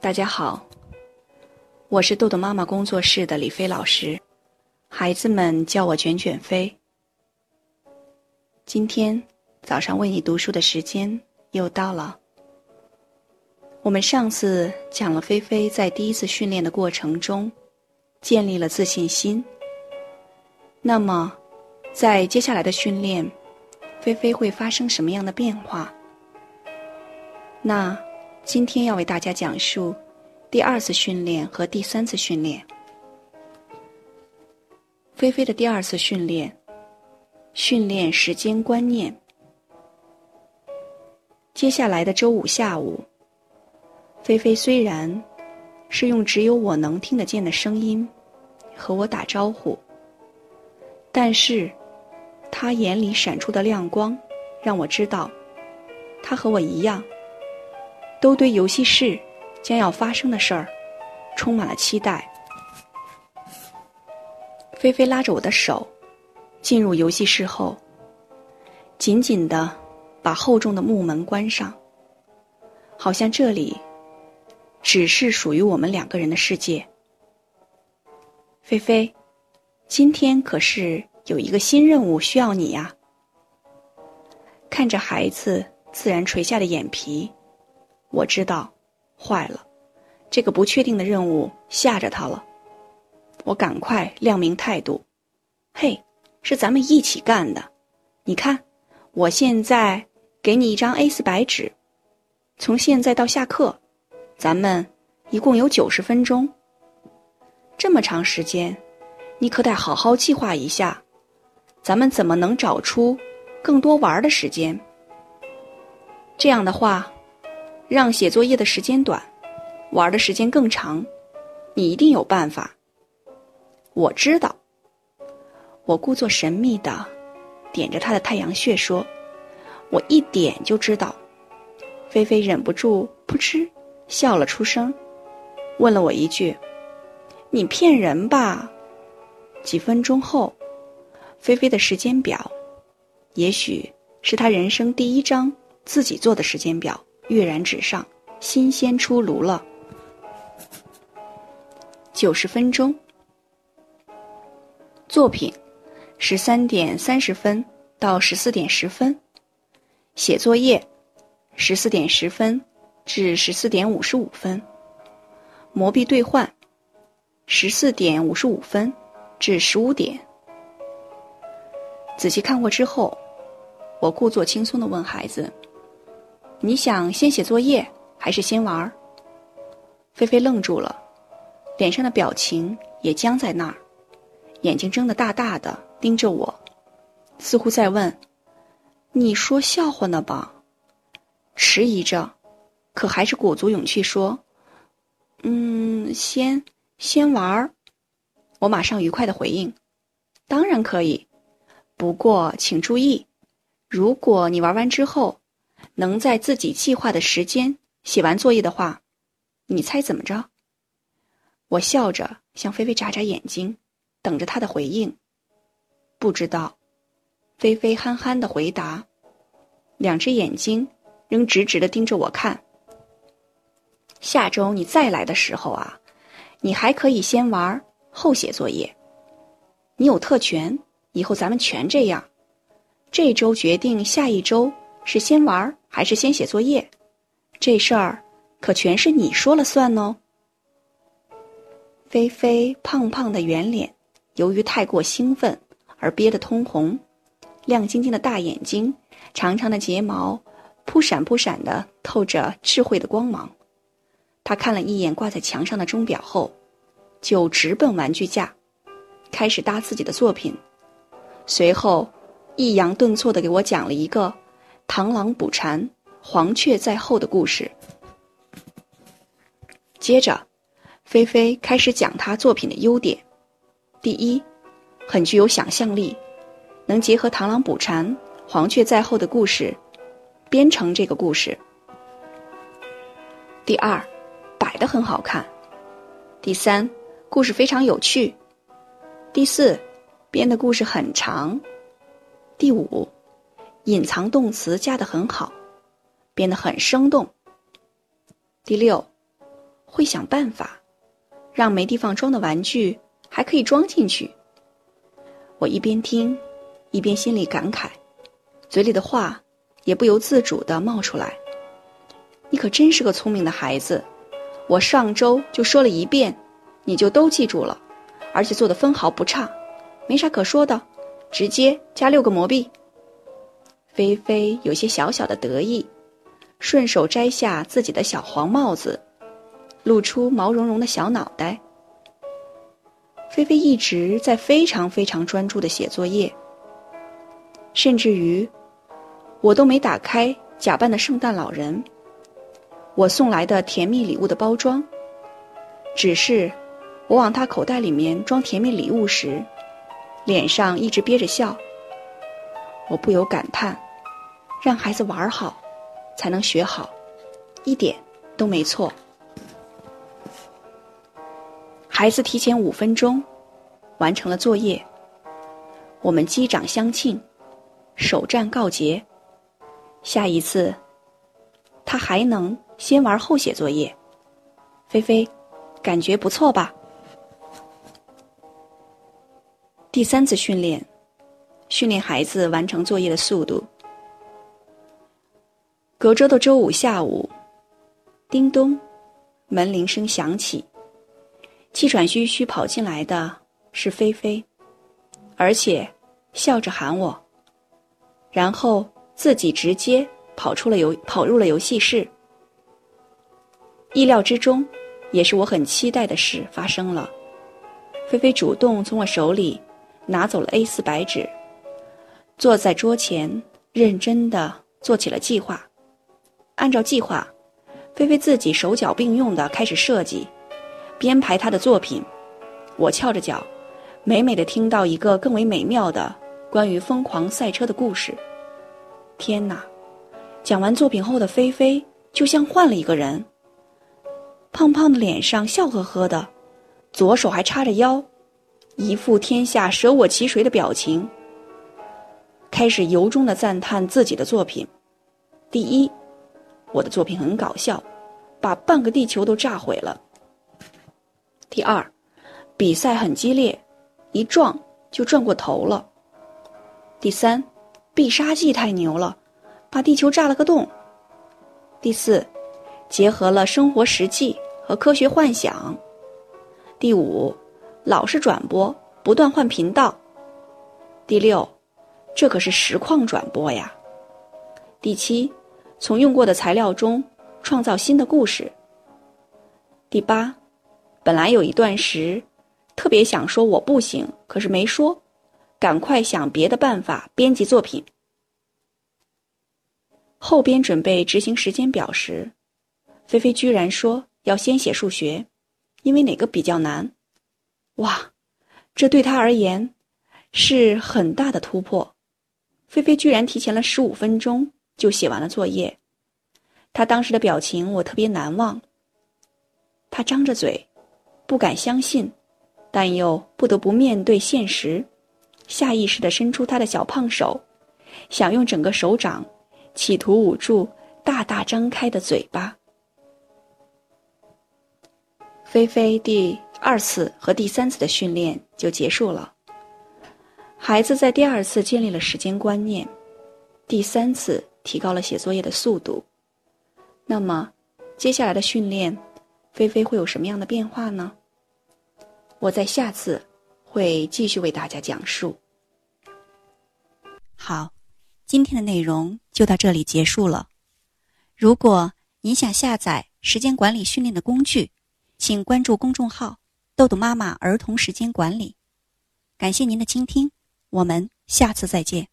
大家好，我是豆豆妈妈工作室的李飞老师，孩子们叫我卷卷飞。今天早上为你读书的时间又到了。我们上次讲了菲菲在第一次训练的过程中建立了自信心，那么在接下来的训练，菲菲会发生什么样的变化？那今天要为大家讲述第二次训练和第三次训练。菲菲的第二次训练，训练时间观念。接下来的周五下午，菲菲虽然是用只有我能听得见的声音和我打招呼，但是她眼里闪出的亮光，让我知道，她和我一样。都对游戏室将要发生的事儿充满了期待。菲菲拉着我的手进入游戏室后，紧紧的把厚重的木门关上，好像这里只是属于我们两个人的世界。菲菲，今天可是有一个新任务需要你呀！看着孩子自然垂下的眼皮。我知道，坏了，这个不确定的任务吓着他了。我赶快亮明态度：“嘿，是咱们一起干的。你看，我现在给你一张 A 四白纸，从现在到下课，咱们一共有九十分钟。这么长时间，你可得好好计划一下，咱们怎么能找出更多玩的时间？这样的话。”让写作业的时间短，玩的时间更长，你一定有办法。我知道。我故作神秘的点着他的太阳穴说：“我一点就知道。”菲菲忍不住扑哧笑了出声，问了我一句：“你骗人吧？”几分钟后，菲菲的时间表，也许是他人生第一张自己做的时间表。跃然纸上，新鲜出炉了。九十分钟，作品十三点三十分到十四点十分，写作业十四点十分至十四点五十五分，魔币兑换十四点五十五分至十五点。仔细看过之后，我故作轻松的问孩子。你想先写作业还是先玩？菲菲愣住了，脸上的表情也僵在那儿，眼睛睁得大大的盯着我，似乎在问：“你说笑话呢吧？”迟疑着，可还是鼓足勇气说：“嗯，先先玩儿。”我马上愉快的回应：“当然可以，不过请注意，如果你玩完之后。”能在自己计划的时间写完作业的话，你猜怎么着？我笑着向菲菲眨眨眼睛，等着他的回应。不知道，菲菲憨憨的回答，两只眼睛仍直直的盯着我看。下周你再来的时候啊，你还可以先玩后写作业。你有特权，以后咱们全这样。这周决定下一周是先玩。还是先写作业，这事儿可全是你说了算哦。菲菲胖胖的圆脸，由于太过兴奋而憋得通红，亮晶晶的大眼睛，长长的睫毛，扑闪扑闪的透着智慧的光芒。他看了一眼挂在墙上的钟表后，就直奔玩具架，开始搭自己的作品，随后抑扬顿挫的给我讲了一个。螳螂捕蝉，黄雀在后的故事。接着，菲菲开始讲她作品的优点：第一，很具有想象力，能结合螳螂捕蝉、黄雀在后的故事，编成这个故事；第二，摆的很好看；第三，故事非常有趣；第四，编的故事很长；第五。隐藏动词加的很好，变得很生动。第六，会想办法，让没地方装的玩具还可以装进去。我一边听，一边心里感慨，嘴里的话也不由自主的冒出来：“你可真是个聪明的孩子，我上周就说了一遍，你就都记住了，而且做的分毫不差，没啥可说的，直接加六个魔币。”菲菲有些小小的得意。顺手摘下自己的小黄帽子，露出毛茸茸的小脑袋。菲菲一直在非常非常专注的写作业，甚至于我都没打开假扮的圣诞老人，我送来的甜蜜礼物的包装。只是我往他口袋里面装甜蜜礼物时，脸上一直憋着笑。我不由感叹：让孩子玩好。才能学好，一点都没错。孩子提前五分钟完成了作业，我们击掌相庆，首战告捷。下一次，他还能先玩后写作业。菲菲，感觉不错吧？第三次训练，训练孩子完成作业的速度。隔周的周五下午，叮咚，门铃声响起，气喘吁吁跑进来的是菲菲，而且笑着喊我，然后自己直接跑出了游跑入了游戏室。意料之中，也是我很期待的事发生了，菲菲主动从我手里拿走了 A 四白纸，坐在桌前认真的做起了计划。按照计划，菲菲自己手脚并用的开始设计、编排她的作品。我翘着脚，美美的听到一个更为美妙的关于疯狂赛车的故事。天哪！讲完作品后的菲菲就像换了一个人，胖胖的脸上笑呵呵的，左手还叉着腰，一副天下舍我其谁的表情。开始由衷的赞叹自己的作品。第一。我的作品很搞笑，把半个地球都炸毁了。第二，比赛很激烈，一撞就转过头了。第三，必杀技太牛了，把地球炸了个洞。第四，结合了生活实际和科学幻想。第五，老是转播，不断换频道。第六，这可是实况转播呀。第七。从用过的材料中创造新的故事。第八，本来有一段时特别想说我不行，可是没说，赶快想别的办法编辑作品。后边准备执行时间表时，菲菲居然说要先写数学，因为哪个比较难？哇，这对他而言是很大的突破。菲菲居然提前了十五分钟。就写完了作业，他当时的表情我特别难忘。他张着嘴，不敢相信，但又不得不面对现实，下意识地伸出他的小胖手，想用整个手掌，企图捂住大大张开的嘴巴。菲菲第二次和第三次的训练就结束了，孩子在第二次建立了时间观念，第三次。提高了写作业的速度，那么接下来的训练，菲菲会有什么样的变化呢？我在下次会继续为大家讲述。好，今天的内容就到这里结束了。如果您想下载时间管理训练的工具，请关注公众号“豆豆妈妈儿童时间管理”。感谢您的倾听，我们下次再见。